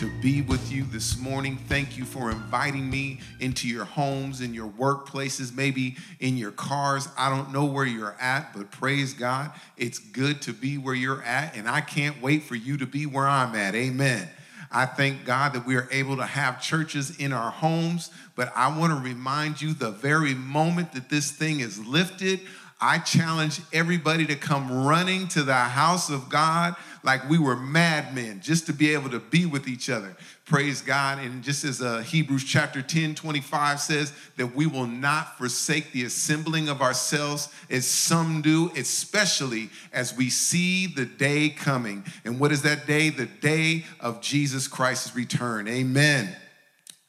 to be with you this morning. Thank you for inviting me into your homes, in your workplaces, maybe in your cars. I don't know where you're at, but praise God. It's good to be where you're at, and I can't wait for you to be where I'm at. Amen. I thank God that we are able to have churches in our homes, but I want to remind you the very moment that this thing is lifted, I challenge everybody to come running to the house of God like we were madmen just to be able to be with each other. Praise God. And just as uh, Hebrews chapter 10 25 says, that we will not forsake the assembling of ourselves as some do, especially as we see the day coming. And what is that day? The day of Jesus Christ's return. Amen.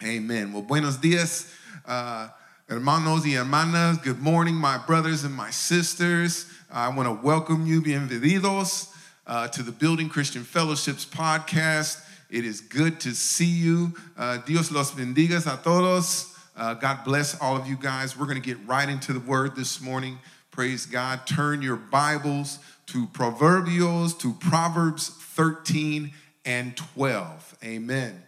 Amen. Well, buenos dias. Uh, Hermanos y hermanas, good morning, my brothers and my sisters. I want to welcome you, bienvenidos, uh, to the Building Christian Fellowships podcast. It is good to see you. Uh, Dios los bendiga a todos. Uh, God bless all of you guys. We're going to get right into the word this morning. Praise God. Turn your Bibles to Proverbios, to Proverbs 13 and 12. Amen.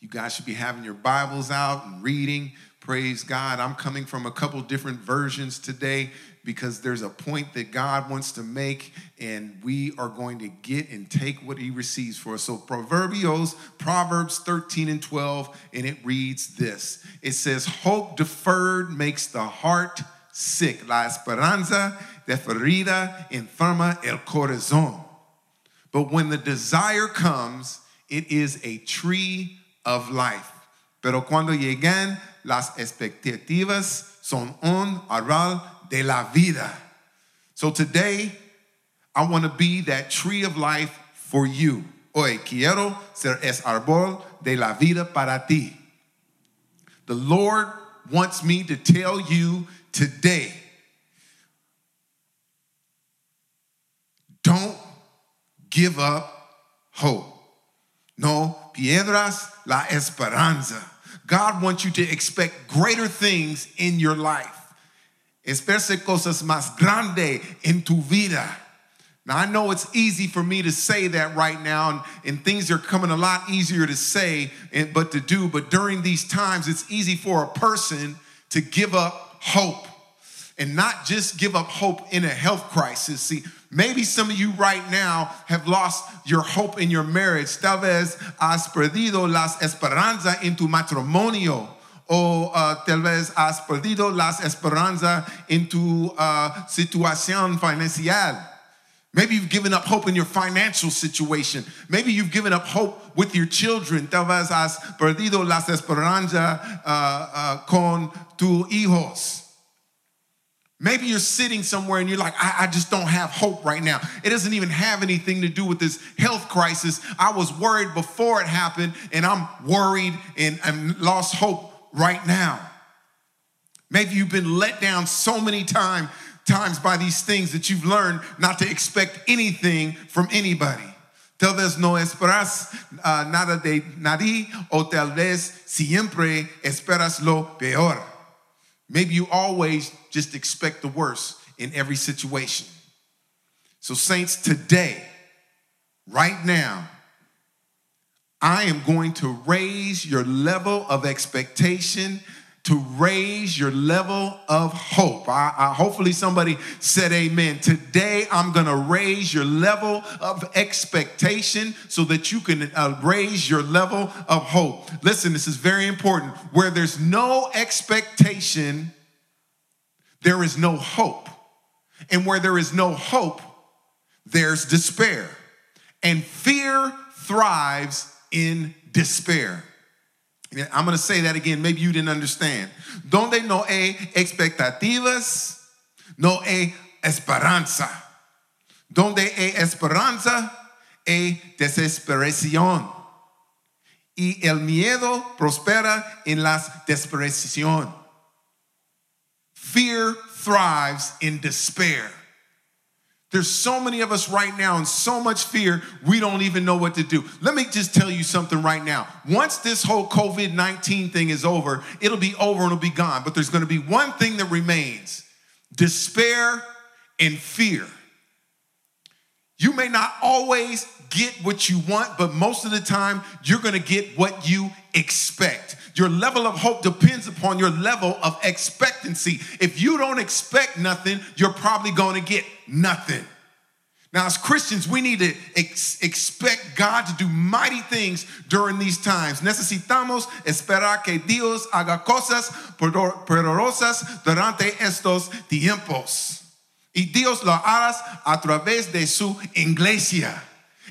You guys should be having your Bibles out and reading. Praise God. I'm coming from a couple different versions today because there's a point that God wants to make, and we are going to get and take what He receives for us. So, Proverbios, Proverbs 13 and 12, and it reads this It says, Hope deferred makes the heart sick. La esperanza deferida enferma el corazón. But when the desire comes, it is a tree of life. Pero cuando llegan las expectativas son un árbol de la vida. So today, I want to be that tree of life for you. Hoy quiero ser es árbol de la vida para ti. The Lord wants me to tell you today don't give up hope. No piedras la esperanza. God wants you to expect greater things in your life. Esperse cosas más grande en tu vida. Now, I know it's easy for me to say that right now, and, and things are coming a lot easier to say and, but to do. But during these times, it's easy for a person to give up hope and not just give up hope in a health crisis. See, maybe some of you right now have lost your hope in your marriage. Tal vez has perdido las esperanzas en tu matrimonio. O uh, tal vez has perdido las esperanzas en tu uh, situación financiera. Maybe you've given up hope in your financial situation. Maybe you've given up hope with your children. Tal vez has perdido las esperanzas uh, uh, con tus hijos. Maybe you're sitting somewhere and you're like, I, I, just don't have hope right now. It doesn't even have anything to do with this health crisis. I was worried before it happened, and I'm worried and, and lost hope right now. Maybe you've been let down so many times times by these things that you've learned not to expect anything from anybody. Tal vez no esperas uh, nada de nadie, o tal vez siempre esperas lo peor. Maybe you always just expect the worst in every situation. So, saints, today, right now, I am going to raise your level of expectation to raise your level of hope. I, I, hopefully, somebody said amen. Today, I'm going to raise your level of expectation so that you can uh, raise your level of hope. Listen, this is very important. Where there's no expectation, there is no hope. And where there is no hope, there's despair. And fear thrives in despair. I'm going to say that again. Maybe you didn't understand. Donde no hay eh, expectativas, no hay esperanza. Donde hay eh, esperanza, hay desesperación. Y el miedo prospera en la desesperación. fear thrives in despair. There's so many of us right now and so much fear, we don't even know what to do. Let me just tell you something right now. Once this whole COVID 19 thing is over, it'll be over and it'll be gone. But there's gonna be one thing that remains despair and fear. You may not always get what you want, but most of the time, you're gonna get what you expect. Your level of hope depends upon your level of expectancy. If you don't expect nothing, you're probably gonna get nothing. Now, as Christians, we need to ex- expect God to do mighty things during these times. Necesitamos esperar que Dios haga cosas poderosas durante estos tiempos. Y Dios lo hará a través de su iglesia.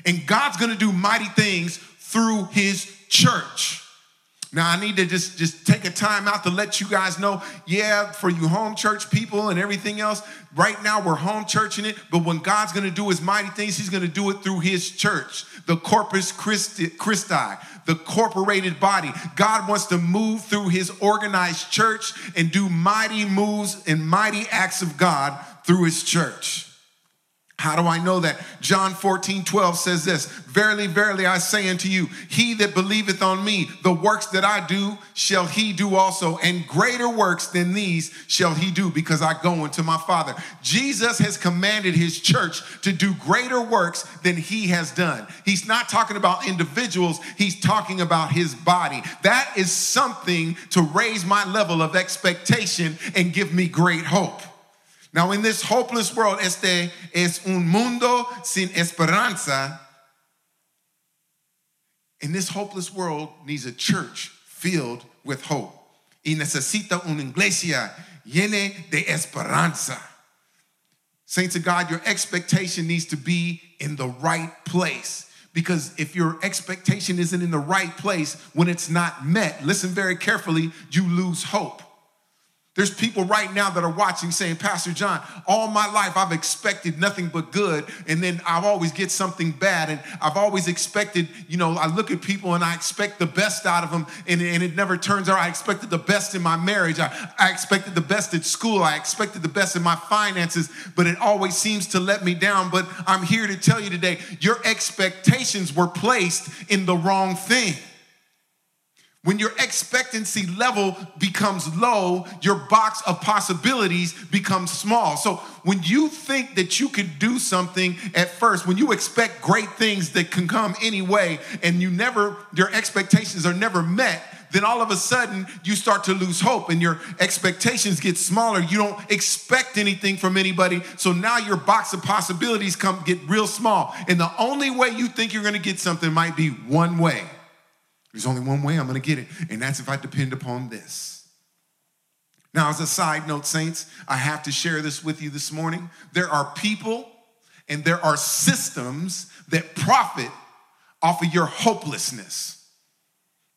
And God's gonna do mighty things through his church. Now I need to just just take a time out to let you guys know, yeah, for you home church people and everything else, right now we're home churching it, but when God's going to do his mighty things, he's going to do it through his church, the Corpus Christi, Christi, the corporated body. God wants to move through his organized church and do mighty moves and mighty acts of God through his church. How do I know that? John 14, 12 says this Verily, verily, I say unto you, he that believeth on me, the works that I do, shall he do also, and greater works than these shall he do, because I go unto my Father. Jesus has commanded his church to do greater works than he has done. He's not talking about individuals, he's talking about his body. That is something to raise my level of expectation and give me great hope. Now, in this hopeless world, este es un mundo sin esperanza. In this hopeless world needs a church filled with hope. Y necesita una iglesia llena de esperanza. Saints of God, your expectation needs to be in the right place. Because if your expectation isn't in the right place, when it's not met, listen very carefully, you lose hope. There's people right now that are watching saying, Pastor John, all my life I've expected nothing but good, and then I always get something bad. And I've always expected, you know, I look at people and I expect the best out of them, and, and it never turns out. I expected the best in my marriage, I, I expected the best at school, I expected the best in my finances, but it always seems to let me down. But I'm here to tell you today your expectations were placed in the wrong thing. When your expectancy level becomes low, your box of possibilities becomes small. So when you think that you could do something at first, when you expect great things that can come anyway, and you never, your expectations are never met, then all of a sudden you start to lose hope and your expectations get smaller. You don't expect anything from anybody. So now your box of possibilities come get real small. And the only way you think you're gonna get something might be one way. There's only one way I'm going to get it, and that's if I depend upon this. Now, as a side note, saints, I have to share this with you this morning. There are people and there are systems that profit off of your hopelessness.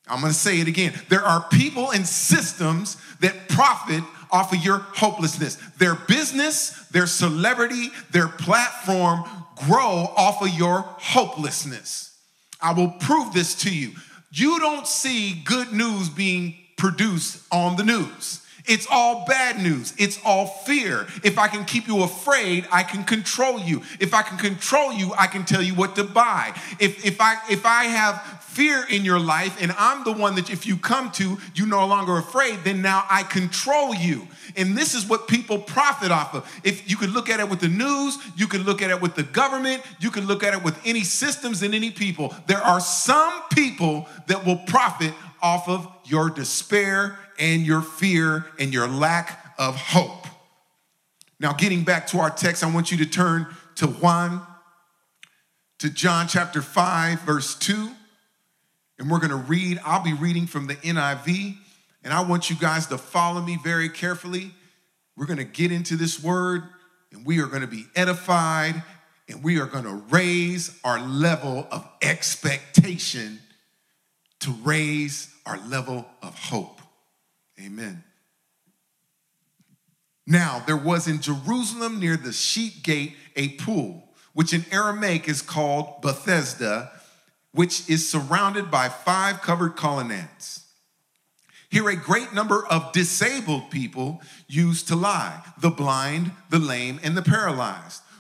I'm to say it again. There are people and systems that profit off of your hopelessness. Their business, their celebrity, their platform grow off of your hopelessness. I will prove this to you you don't see good news being produced on the news. It's all bad news. It's all fear. If I can keep you afraid, I can control you. If I can control you, I can tell you what to buy. If, if, I, if I have fear in your life and I'm the one that if you come to, you're no longer afraid, then now I control you. And this is what people profit off of. If you could look at it with the news, you could look at it with the government, you could look at it with any systems and any people. There are some people that will profit off of your despair and your fear and your lack of hope. Now, getting back to our text, I want you to turn to Juan, to John chapter 5, verse 2. And we're going to read, I'll be reading from the NIV, and I want you guys to follow me very carefully. We're going to get into this word, and we are going to be edified, and we are going to raise our level of expectation to raise our level of hope. Amen. Now, there was in Jerusalem near the sheep gate a pool, which in Aramaic is called Bethesda, which is surrounded by five covered colonnades. Here, a great number of disabled people used to lie the blind, the lame, and the paralyzed.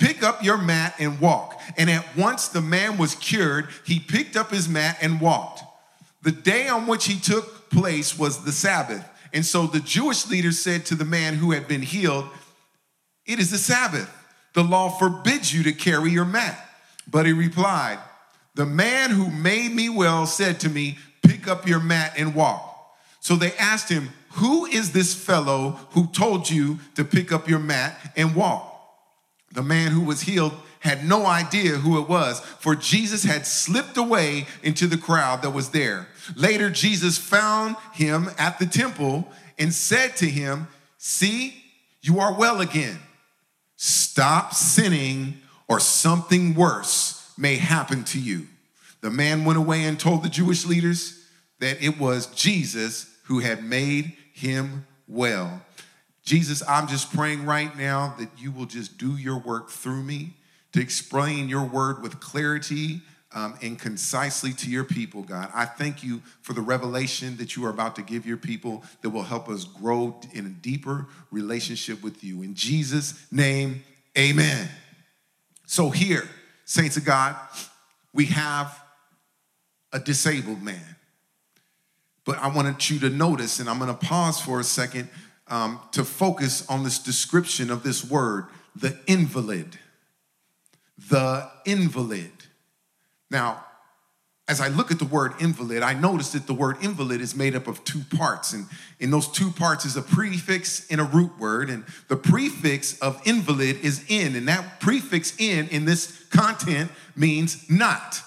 pick up your mat, and walk. And at once the man was cured. He picked up his mat and walked. The day on which he took place was the Sabbath. And so the Jewish leaders said to the man who had been healed, It is the Sabbath. The law forbids you to carry your mat. But he replied, The man who made me well said to me, Pick up your mat and walk. So they asked him, Who is this fellow who told you to pick up your mat and walk? The man who was healed had no idea who it was, for Jesus had slipped away into the crowd that was there. Later, Jesus found him at the temple and said to him, See, you are well again. Stop sinning, or something worse may happen to you. The man went away and told the Jewish leaders that it was Jesus who had made him well. Jesus, I'm just praying right now that you will just do your work through me to explain your word with clarity um, and concisely to your people, God. I thank you for the revelation that you are about to give your people that will help us grow in a deeper relationship with you. In Jesus' name, amen. So, here, saints of God, we have a disabled man. But I wanted you to notice, and I'm going to pause for a second um, to focus on this description of this word, the invalid. The invalid. Now, as I look at the word invalid, I notice that the word invalid is made up of two parts. And in those two parts is a prefix and a root word. And the prefix of invalid is in. And that prefix in in this content means not.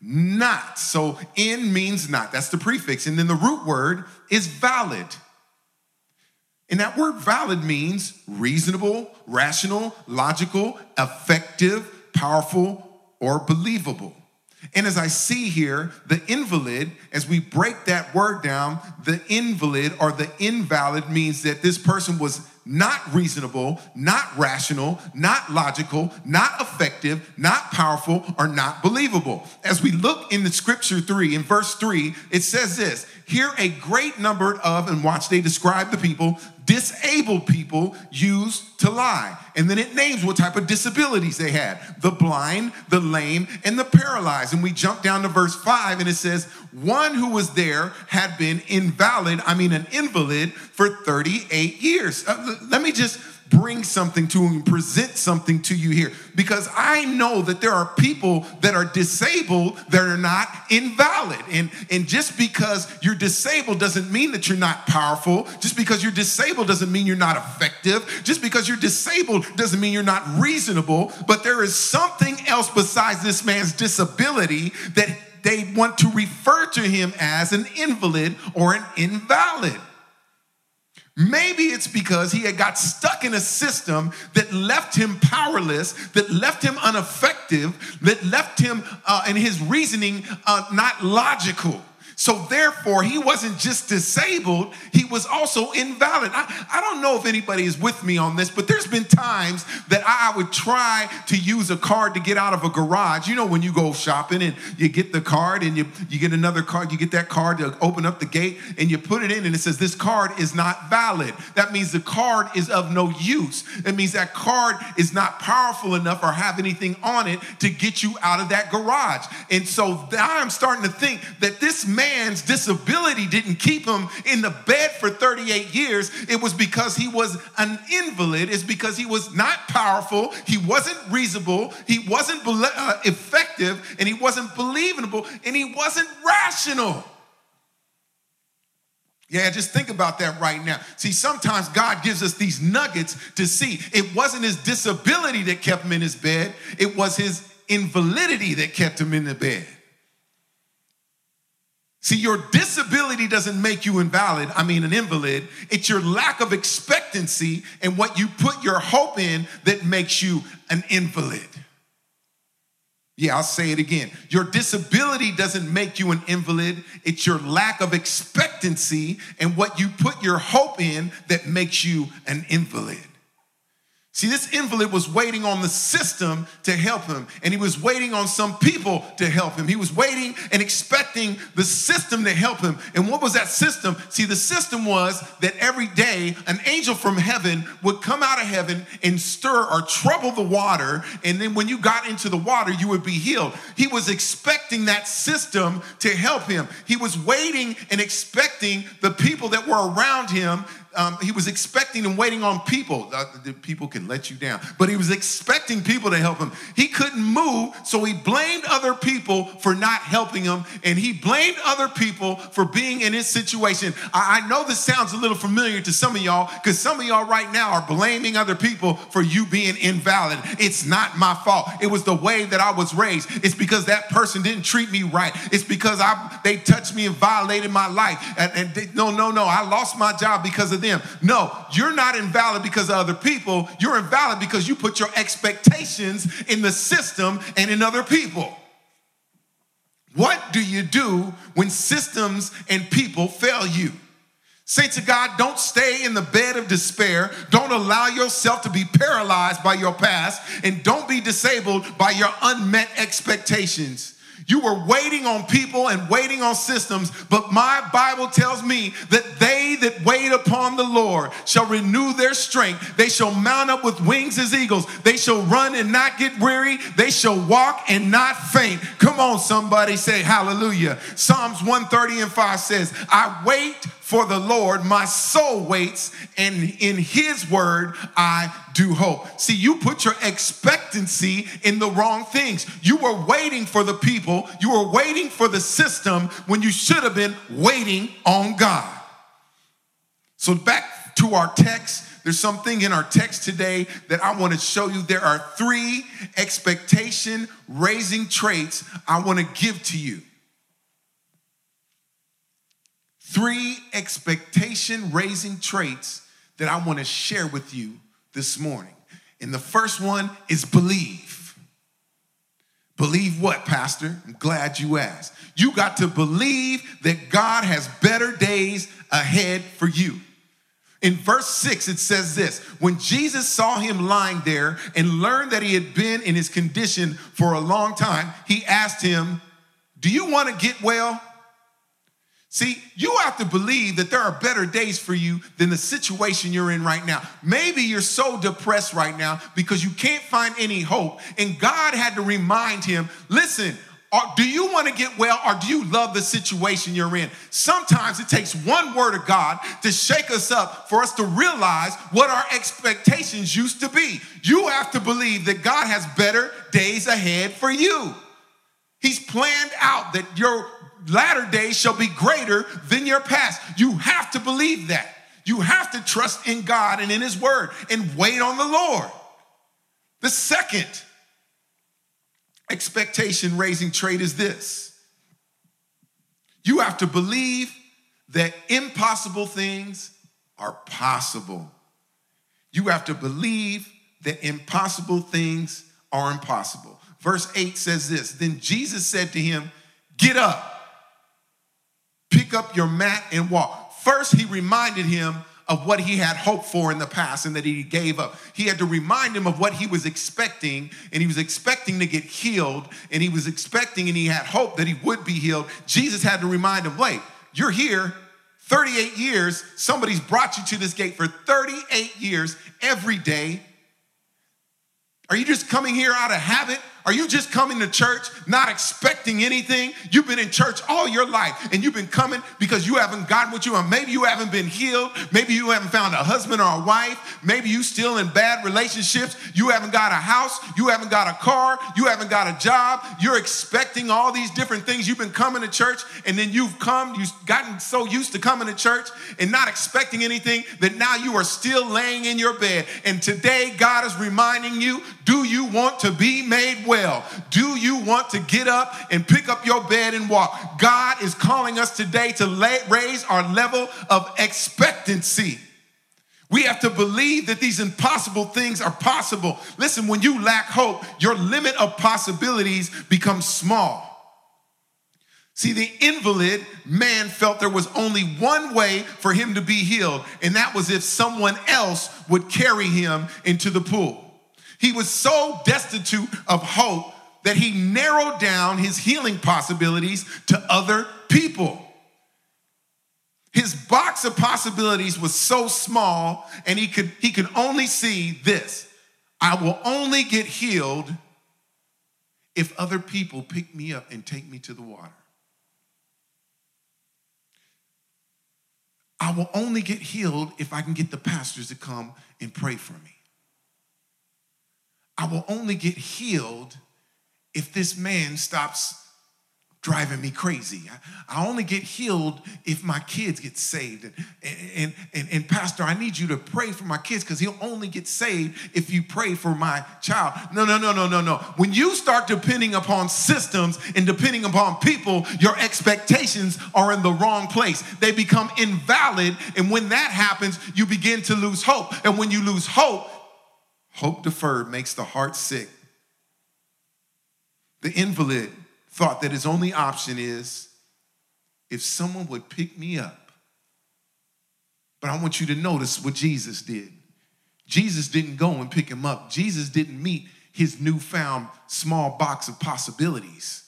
Not. So in means not. That's the prefix. And then the root word is valid. And that word valid means reasonable, rational, logical, effective, powerful, or believable. And as I see here, the invalid, as we break that word down, the invalid or the invalid means that this person was not reasonable, not rational, not logical, not effective, not powerful, or not believable. As we look in the scripture 3, in verse 3, it says this Here a great number of, and watch, they describe the people, disabled people used to lie. And then it names what type of disabilities they had the blind, the lame, and the paralyzed. And we jump down to verse 5, and it says, One who was there had been invalid, I mean, an invalid, for 38 years. Uh, let me just bring something to and present something to you here because I know that there are people that are disabled that are not invalid. And, and just because you're disabled doesn't mean that you're not powerful. Just because you're disabled doesn't mean you're not effective. Just because you're disabled doesn't mean you're not reasonable. But there is something else besides this man's disability that they want to refer to him as an invalid or an invalid. Maybe it's because he had got stuck in a system that left him powerless, that left him ineffective, that left him uh, in his reasoning uh, not logical. So therefore, he wasn't just disabled, he was also invalid. I, I don't know if anybody is with me on this, but there's been times that I would try to use a card to get out of a garage. You know, when you go shopping and you get the card and you, you get another card, you get that card to open up the gate and you put it in and it says, This card is not valid. That means the card is of no use. It means that card is not powerful enough or have anything on it to get you out of that garage. And so I'm starting to think that this man man's disability didn't keep him in the bed for 38 years. It was because he was an invalid. It's because he was not powerful. He wasn't reasonable. He wasn't uh, effective. And he wasn't believable. And he wasn't rational. Yeah, just think about that right now. See, sometimes God gives us these nuggets to see. It wasn't his disability that kept him in his bed, it was his invalidity that kept him in the bed. See, your disability doesn't make you invalid, I mean, an invalid. It's your lack of expectancy and what you put your hope in that makes you an invalid. Yeah, I'll say it again. Your disability doesn't make you an invalid. It's your lack of expectancy and what you put your hope in that makes you an invalid. See, this invalid was waiting on the system to help him, and he was waiting on some people to help him. He was waiting and expecting the system to help him. And what was that system? See, the system was that every day an angel from heaven would come out of heaven and stir or trouble the water, and then when you got into the water, you would be healed. He was expecting that system to help him. He was waiting and expecting the people that were around him um, he was expecting and waiting on people. Uh, people can let you down, but he was expecting people to help him. He couldn't move, so he blamed other people for not helping him, and he blamed other people for being in his situation. I, I know this sounds a little familiar to some of y'all because some of y'all right now are blaming other people for you being invalid. It's not my fault. It was the way that I was raised. It's because that person didn't treat me right. It's because I they touched me and violated my life. And, and they, no, no, no. I lost my job because of them. No, you're not invalid because of other people. You're invalid because you put your expectations in the system and in other people. What do you do when systems and people fail you? Say to God, don't stay in the bed of despair. Don't allow yourself to be paralyzed by your past, and don't be disabled by your unmet expectations. You were waiting on people and waiting on systems, but my Bible tells me that they that wait upon the Lord shall renew their strength. They shall mount up with wings as eagles. They shall run and not get weary. They shall walk and not faint. Come on, somebody say hallelujah. Psalms 130 and 5 says, I wait for the Lord, my soul waits, and in his word I do hope. See, you put your expectancy in the wrong things. You were waiting for the people, you were waiting for the system when you should have been waiting on God. So, back to our text. There's something in our text today that I want to show you. There are three expectation raising traits I want to give to you three expectation raising traits that I want to share with you this morning. And the first one is believe. Believe what, Pastor? I'm glad you asked. You got to believe that God has better days ahead for you. In verse 6, it says this When Jesus saw him lying there and learned that he had been in his condition for a long time, he asked him, Do you want to get well? See, you have to believe that there are better days for you than the situation you're in right now. Maybe you're so depressed right now because you can't find any hope. And God had to remind him listen, uh, do you want to get well or do you love the situation you're in? Sometimes it takes one word of God to shake us up for us to realize what our expectations used to be. You have to believe that God has better days ahead for you. He's planned out that your latter days shall be greater than your past. You have to believe that. You have to trust in God and in His Word and wait on the Lord. The second expectation raising trait is this you have to believe that impossible things are possible. You have to believe that impossible things are impossible. Verse 8 says this Then Jesus said to him, Get up pick up your mat and walk. First, he reminded him of what he had hoped for in the past and that he gave up. He had to remind him of what he was expecting, and he was expecting to get healed, and he was expecting and he had hope that he would be healed. Jesus had to remind him, wait, you're here 38 years. Somebody's brought you to this gate for 38 years every day. Are you just coming here out of habit? Are you just coming to church not expecting anything? You've been in church all your life and you've been coming because you haven't gotten what you want. Maybe you haven't been healed. Maybe you haven't found a husband or a wife. Maybe you're still in bad relationships. You haven't got a house. You haven't got a car. You haven't got a job. You're expecting all these different things. You've been coming to church and then you've come, you've gotten so used to coming to church and not expecting anything that now you are still laying in your bed. And today God is reminding you, do you want to be made well? Well? Do you want to get up and pick up your bed and walk. God is calling us today to lay, raise our level of expectancy. We have to believe that these impossible things are possible. Listen, when you lack hope, your limit of possibilities becomes small. See, the invalid man felt there was only one way for him to be healed, and that was if someone else would carry him into the pool. He was so destitute of hope that he narrowed down his healing possibilities to other people. His box of possibilities was so small, and he could, he could only see this I will only get healed if other people pick me up and take me to the water. I will only get healed if I can get the pastors to come and pray for me. I will only get healed if this man stops driving me crazy. I, I, only get healed if my kids get saved. And, and, and, and Pastor, I need you to pray for my kids because he'll only get saved if you pray for my child. No, no, no, no, no, no. When you start depending upon systems and depending upon people, your expectations are in the wrong place. They become invalid. And when that happens, you begin to lose hope. And when you lose hope, hope deferred makes the heart sick. The invalid thought that his only option is if someone would pick me up. But I want you to notice what Jesus did. Jesus didn't go and pick him up. Jesus didn't meet his newfound small box of possibilities.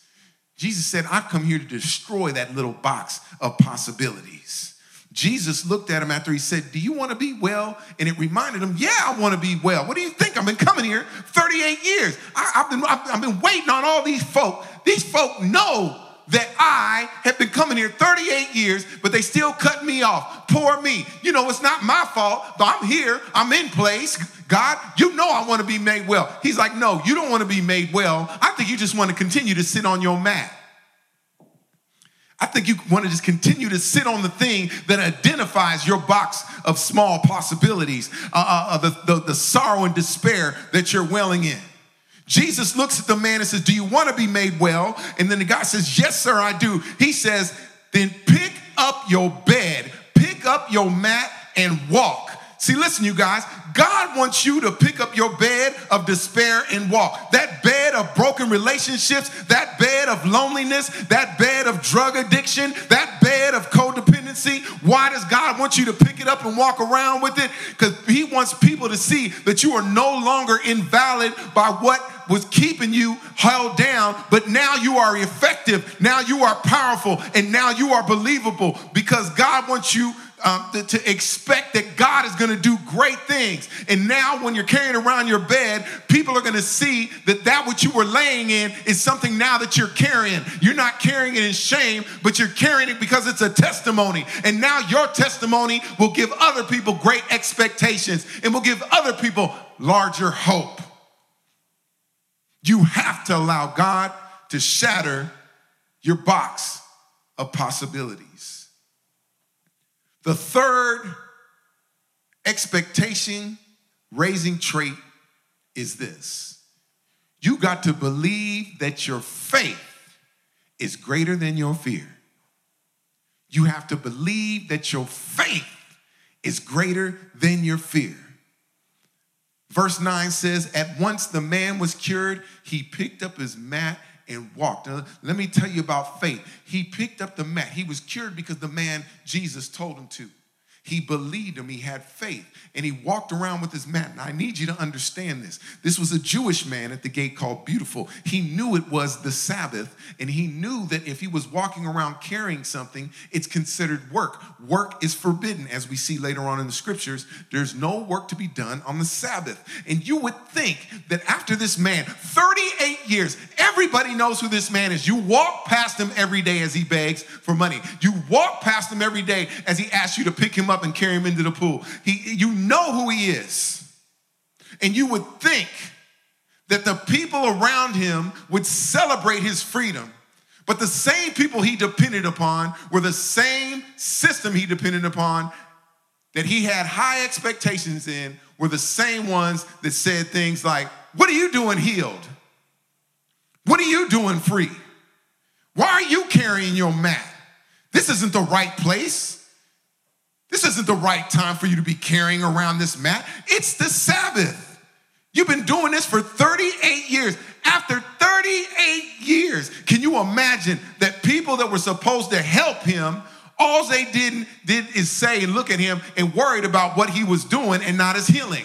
Jesus said, I've come here to destroy that little box of possibilities. Jesus looked at him after he said, Do you want to be well? And it reminded him, Yeah, I want to be well. What do you think? I've been coming here 38 years. I, have been, I've, I've been waiting on all these folk these folk know that I have been coming here 38 years, but they still cut me off. Poor me. You know, it's not my fault, but I'm here, I'm in place. God, you know I want to be made well. He's like, No, you don't want to be made well. I think you just want to continue to sit on your mat. I think you want to just continue to sit on the thing that identifies your box of small possibilities, uh, uh, uh the, the, the sorrow and despair that you're welling in. Jesus looks at the man and says, Do you want to be made well? And then the guy says, Yes, sir, I do. He says, Then pick up your bed, pick up your mat, and walk. See, listen, you guys, God wants you to pick up your bed of despair and walk. That bed of broken relationships, that bed of loneliness, that bed of drug addiction, that bed of codependency. Why does God want you to pick it up and walk around with it? Because He wants people to see that you are no longer invalid by what was keeping you held down, but now you are effective, now you are powerful, and now you are believable because God wants you um, to, to, expect that God is going to do great things. And now, when you're carrying around your bed, people are going to see that that what you were laying in is something now that you're carrying. You're not carrying it in shame, but you're carrying it because it's a testimony. And now your testimony will give other people great expectations and will give other people larger hope. You have to allow God to shatter your box of possibilities. The third expectation raising trait is this you got to believe that your faith is greater than your fear. You have to believe that your faith is greater than your fear. Verse 9 says, At once the man was cured, he picked up his mat and walked. Now, let me tell you about faith. He picked up the mat. He was cured because the man Jesus told him to. He believed him, he had faith, and he walked around with his mat. Now, I need you to understand this. This was a Jewish man at the gate called Beautiful. He knew it was the Sabbath, and he knew that if he was walking around carrying something, it's considered work. Work is forbidden, as we see later on in the scriptures. There's no work to be done on the Sabbath. And you would think that after this man, 38 years, everybody knows who this man is. You walk past him every day as he begs for money, you walk past him every day as he asks you to pick him up up and carry him into the pool. He, you know who he is. And you would think that the people around him would celebrate his freedom. But the same people he depended upon were the same system he depended upon that he had high expectations in, were the same ones that said things like, What are you doing healed? What are you doing free? Why are you carrying your mat? This isn't the right place. This isn't the right time for you to be carrying around this mat. It's the Sabbath. You've been doing this for 38 years. After 38 years, can you imagine that people that were supposed to help him, all they did, did is say and look at him and worried about what he was doing and not his healing?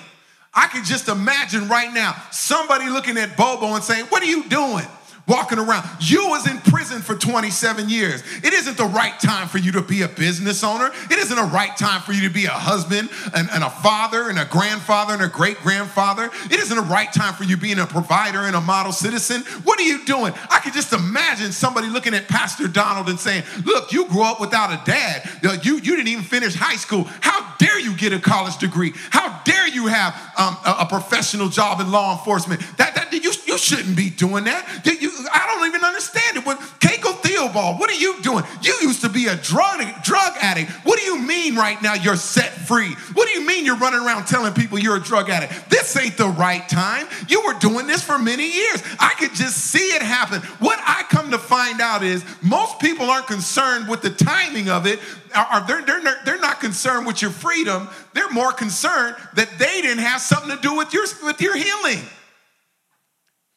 I can just imagine right now somebody looking at Bobo and saying, What are you doing? Walking around. You was in prison for 27 years. It isn't the right time for you to be a business owner. It isn't a right time for you to be a husband and, and a father and a grandfather and a great grandfather. It isn't a right time for you being a provider and a model citizen. What are you doing? I could just imagine somebody looking at Pastor Donald and saying, look, you grew up without a dad. You, you didn't even finish high school. How dare you get a college degree? How dare you have um, a, a, professional job in law enforcement? That, that you, you shouldn't be doing that. You, I don't even understand it. What, Keiko Theobald, what are you doing? You used to be a drug, drug addict. What do you mean right now you're set free? What do you mean you're running around telling people you're a drug addict? This ain't the right time. You were doing this for many years. I could just see it happen. What I come to find out is most people aren't concerned with the timing of it. Are, they're, they're, they're not concerned with your freedom. They're more concerned that they didn't have something to do with your, with your healing.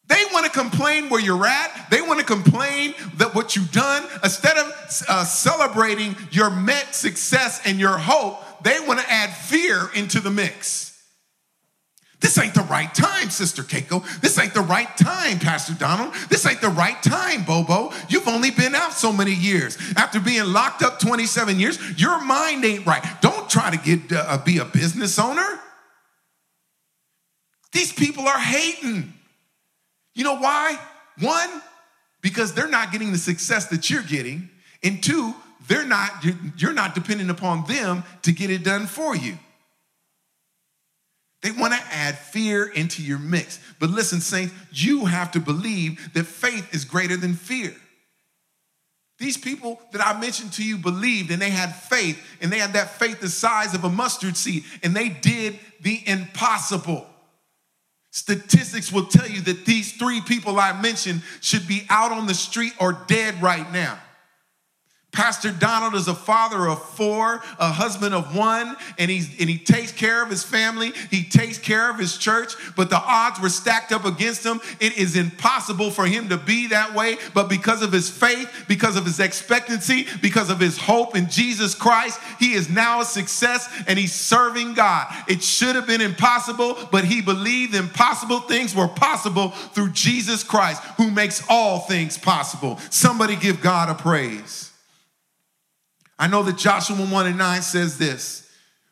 They want to complain where you're at. They want to complain that what you've done. Instead of uh, celebrating your met success and your hope, they want to add fear into the mix. This ain't the right time, Sister Keiko. This ain't the right time, Pastor Donald. This ain't the right time, Bobo. You've only been out so many years. After being locked up 27 years, your mind ain't right. Don't try to get uh, be a business owner. These people are hating. You know why? One, because they're not getting the success that you're getting. And two, they're not, you're not dependent upon them to get it done for you. They want to add fear into your mix. But listen, saints, you have to believe that faith is greater than fear. These people that I mentioned to you believed and they had faith, and they had that faith the size of a mustard seed, and they did the impossible. Statistics will tell you that these three people I mentioned should be out on the street or dead right now. Pastor Donald is a father of four, a husband of one, and, he's, and he takes care of his family. He takes care of his church, but the odds were stacked up against him. It is impossible for him to be that way, but because of his faith, because of his expectancy, because of his hope in Jesus Christ, he is now a success and he's serving God. It should have been impossible, but he believed impossible things were possible through Jesus Christ, who makes all things possible. Somebody give God a praise. I know that Joshua 1 and 9 says this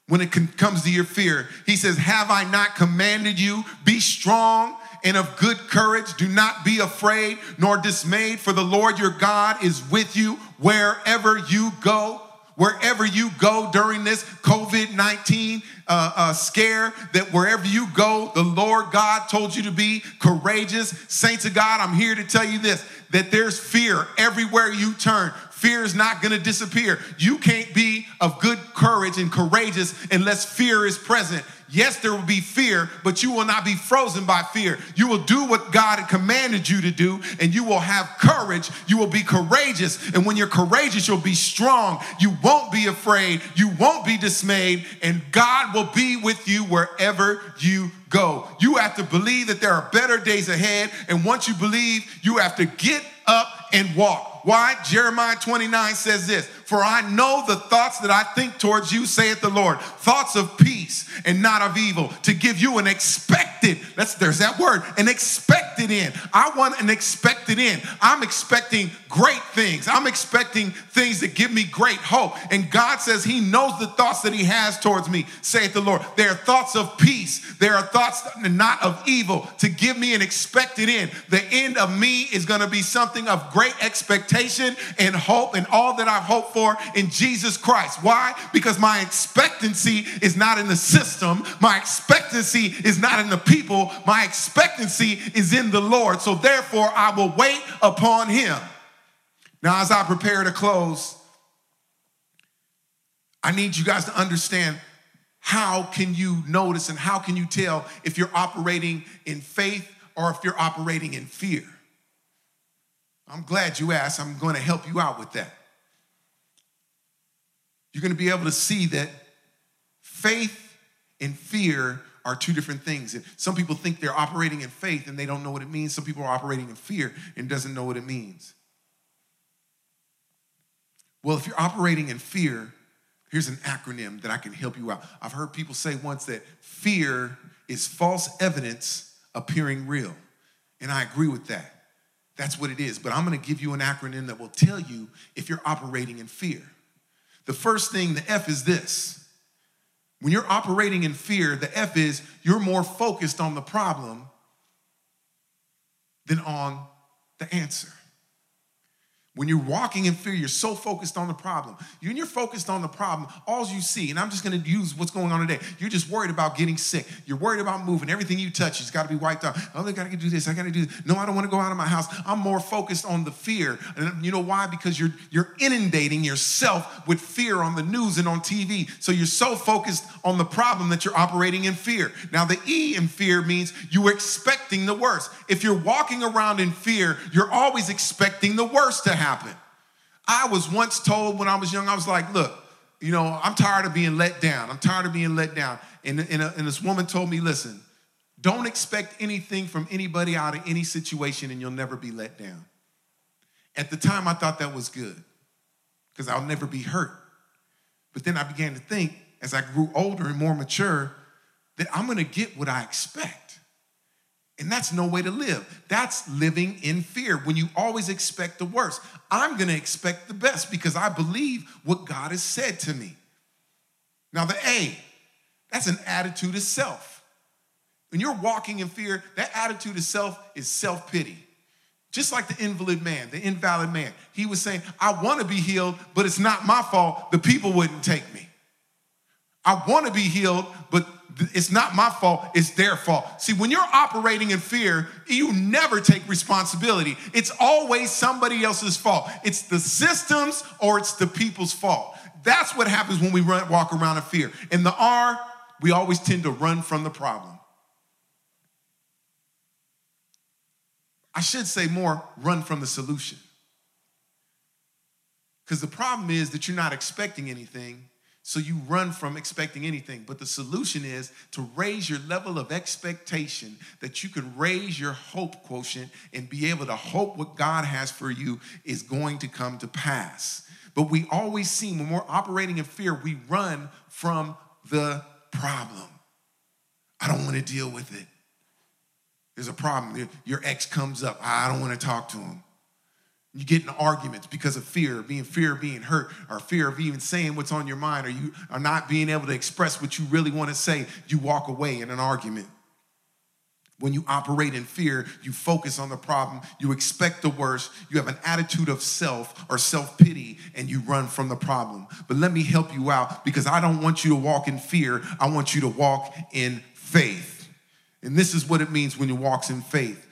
when it comes to your fear. He says, Have I not commanded you? Be strong and of good courage. Do not be afraid nor dismayed, for the Lord your God is with you wherever you go. Wherever you go during this COVID 19 uh, uh, scare, that wherever you go, the Lord God told you to be courageous. Saints of God, I'm here to tell you this that there's fear everywhere you turn fear is not going to disappear. You can't be of good courage and courageous unless fear is present. Yes, there will be fear, but you will not be frozen by fear. You will do what God had commanded you to do, and you will have courage. You will be courageous. And when you're courageous, you'll be strong. You won't be afraid. You won't be dismayed. And God will be with you wherever you go. You have to believe that there are better days ahead. And once you believe, you have to get up and walk. Why? Jeremiah 29 says this For I know the thoughts that I think towards you, saith the Lord, thoughts of peace and not of evil, to give you an expected, that's there's that word, an expected end. I want an expected end. I'm expecting great things. I'm expecting things that give me great hope. And God says He knows the thoughts that He has towards me, saith the Lord. They are thoughts of peace, there are thoughts not of evil, to give me an expected end. The end of me is going to be something of great expectation expectation and hope and all that I've hoped for in Jesus Christ. Why? Because my expectancy is not in the system, my expectancy is not in the people, my expectancy is in the Lord. So therefore, I will wait upon Him. Now, as I prepare to close, I need you guys to understand how can you notice and how can you tell if you're operating in faith or if you're operating in fear? I'm glad you asked. I'm going to help you out with that. You're going to be able to see that faith and fear are two different things. Some people think they're operating in faith and they don't know what it means. Some people are operating in fear and doesn't know what it means. Well, if you're operating in fear, here's an acronym that I can help you out. I've heard people say once that fear is false evidence appearing real. And I agree with that. That's what it is. But I'm going to give you an acronym that will tell you if you're operating in fear. The first thing, the F is this. When you're operating in fear, the F is you're more focused on the problem than on the answer. When you're walking in fear, you're so focused on the problem. When you're focused on the problem, all you see, and I'm just gonna use what's going on today, you're just worried about getting sick. You're worried about moving. Everything you touch has gotta be wiped out. Oh, they gotta do this, I gotta do this. No, I don't wanna go out of my house. I'm more focused on the fear. And you know why? Because you're, you're inundating yourself with fear on the news and on TV. So you're so focused on the problem that you're operating in fear. Now, the E in fear means you're expecting the worst. If you're walking around in fear, you're always expecting the worst to happen happen. I was once told when I was young, I was like, look, you know, I'm tired of being let down. I'm tired of being let down. And, and, a, and this woman told me, listen, don't expect anything from anybody out of any situation and you'll never be let down. At the time, I thought that was good because I'll never be hurt. But then I began to think as I grew older and more mature that I'm going to get what I expect. And that's no way to live. That's living in fear when you always expect the worst. I'm going to expect the best because I believe what God has said to me. Now, the A, that's an attitude of self. When you're walking in fear, that attitude of self is self pity. Just like the invalid man, the invalid man. He was saying, I want to be healed, but it's not my fault. The people wouldn't take me. I want to be healed, but it's not my fault, it's their fault. See, when you're operating in fear, you never take responsibility. It's always somebody else's fault. It's the systems or it's the people's fault. That's what happens when we run, walk around in fear. In the R, we always tend to run from the problem. I should say more run from the solution. Because the problem is that you're not expecting anything so you run from expecting anything. But the solution is to raise your level of expectation that you can raise your hope quotient and be able to hope what God has for you is going to come to pass. But we always seem, when we're operating in fear, we run from the problem. I don't want to deal with it. There's a problem. Your ex comes up. I don't want to talk to him. You get in arguments because of fear, being fear of being hurt, or fear of even saying what's on your mind, or you are not being able to express what you really want to say. You walk away in an argument. When you operate in fear, you focus on the problem, you expect the worst, you have an attitude of self or self pity, and you run from the problem. But let me help you out because I don't want you to walk in fear, I want you to walk in faith. And this is what it means when you walk in faith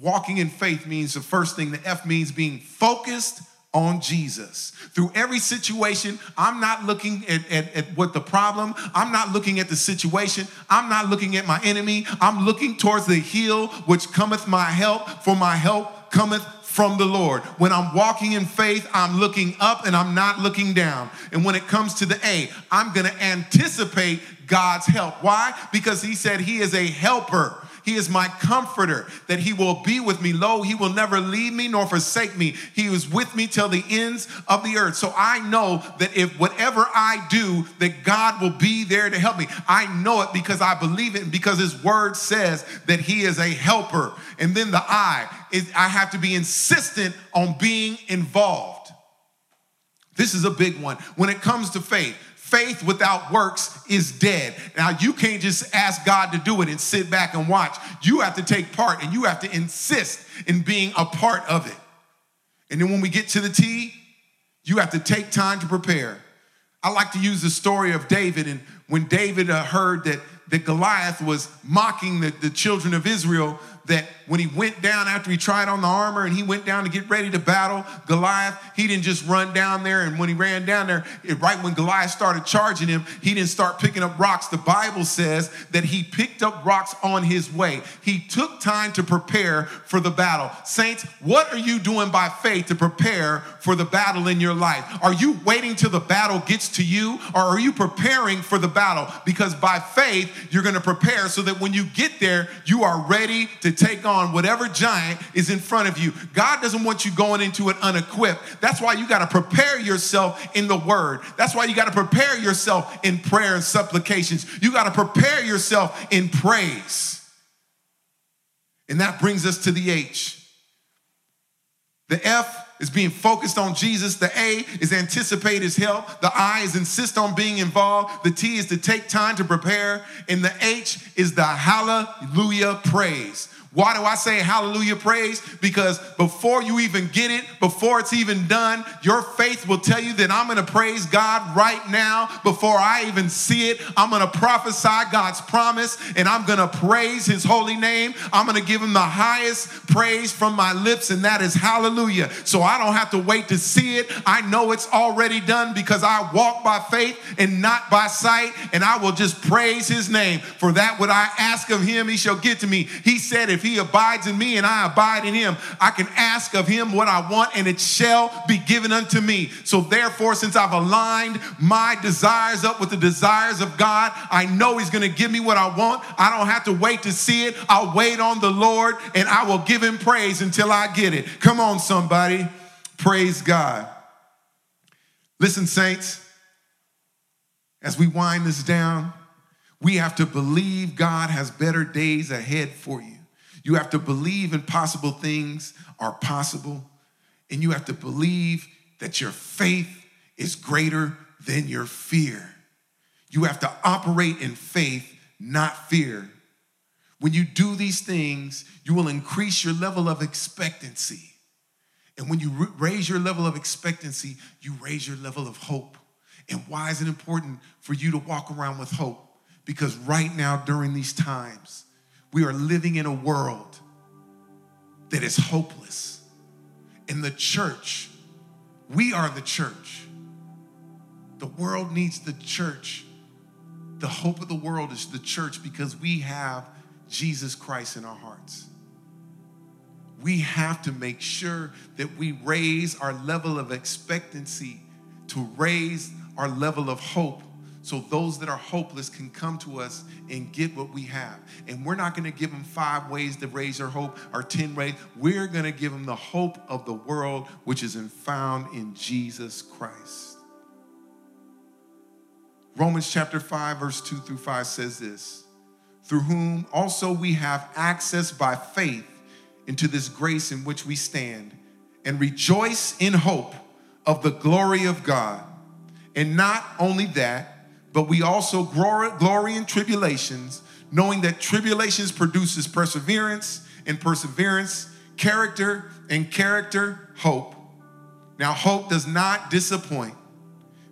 walking in faith means the first thing, the F means being focused on Jesus. Through every situation, I'm not looking at, at, at, what the problem, I'm not looking at the situation, I'm not looking at my enemy, I'm looking towards the hill which cometh my help, for my help cometh from the Lord. When I'm walking in faith, I'm looking up and I'm not looking down. And when it comes to the A, I'm gonna anticipate God's help. Why? Because He said He is a helper. He is my comforter, that he will be with me. Lo, he will never leave me nor forsake me. He is with me till the ends of the earth. So I know that if whatever I do, that God will be there to help me. I know it because I believe it and because his word says that he is a helper. And then the I is I have to be insistent on being involved. This is a big one. When it comes to faith, faith without works is dead. Now, you can't just ask God to do it and sit back and watch. You have to take part and you have to insist in being a part of it. And then when we get to the T, you have to take time to prepare. I like to use the story of David. And when David uh, heard that, that Goliath was mocking the, the children of Israel that when he went down after he tried on the armor and he went down to get ready to battle Goliath, he didn't just run down there. And when he ran down there, right when Goliath started charging him, he didn't start picking up rocks. The Bible says that he picked up rocks on his way. He took time to prepare for the battle. Saints, what are you doing by faith to prepare for the battle in your life? Are you waiting till the battle gets to you or are you preparing for the battle? Because by faith, you're going to prepare so that when you get there, you are ready to take on whatever giant is in front of you. God doesn't want you going into it unequipped. That's why you got to prepare yourself in the word. That's why you got to prepare yourself in prayer and supplications. You got to prepare yourself in praise. And that brings us to the H. The F is being focused on Jesus. The A is anticipate his help. The I is insist on being involved. The T is to take time to prepare. And the H is the hallelujah praise. Why do I say hallelujah praise? Because before you even get it, before it's even done, your faith will tell you that I'm going to praise God right now before I even see it. I'm going to prophesy God's promise and I'm going to praise his holy name. I'm going to give him the highest praise from my lips, and that is hallelujah. So I don't have to wait to see it. I know it's already done because I walk by faith and not by sight, and I will just praise his name. For that, what I ask of him, he shall get to me. He said, if he abides in me and I abide in him, I can ask of him what I want and it shall be given unto me. So therefore, since I've aligned my desires up with the desires of God, I know he's going to give me what I want. I don't have to wait to see it. I'll wait on the Lord and I will give him praise until I get it. Come on, somebody. Praise God. Listen, saints, as we wind this down, we have to believe God has better days ahead for you. You have to believe impossible things are possible. And you have to believe that your faith is greater than your fear. You have to operate in faith, not fear. When you do these things, you will increase your level of expectancy. And when you raise your level of expectancy, you raise your level of hope. And why is it important for you to walk around with hope? Because right now, during these times, we are living in a world that is hopeless. In the church, we are the church. The world needs the church. The hope of the world is the church because we have Jesus Christ in our hearts. We have to make sure that we raise our level of expectancy, to raise our level of hope so those that are hopeless can come to us and get what we have. And we're not going to give them five ways to raise their hope or 10 ways. We're going to give them the hope of the world, which is found in Jesus Christ. Romans chapter 5, verse 2 through 5 says this Through whom also we have access by faith into this grace in which we stand and rejoice in hope of the glory of God. And not only that, but we also glory, in tribulations, knowing that tribulations produces perseverance, and perseverance, character, and character, hope. Now, hope does not disappoint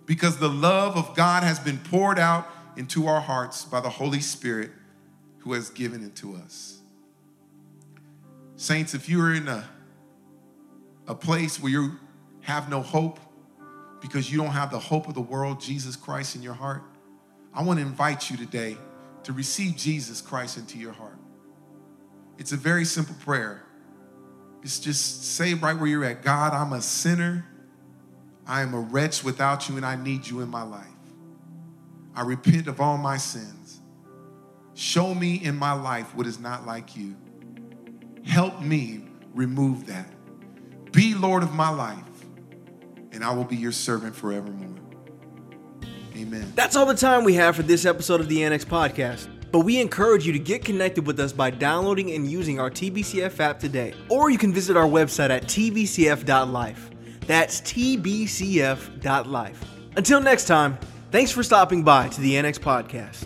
because the love of God has been poured out into our hearts by the Holy Spirit who has given it to us. Saints, if you're in a, a place where you have no hope because you don't have the hope of the world, Jesus Christ, in your heart, I want to invite you today to receive Jesus Christ into your heart. It's a very simple prayer. It's just say right where you're at God, I'm a sinner. I am a wretch without you, and I need you in my life. I repent of all my sins. Show me in my life what is not like you. Help me remove that. Be Lord of my life, and I will be your servant forevermore. Amen. That's all the time we have for this episode of the Annex Podcast. But we encourage you to get connected with us by downloading and using our TBCF app today. Or you can visit our website at tbcf.life. That's tbcf.life. Until next time, thanks for stopping by to the Annex Podcast.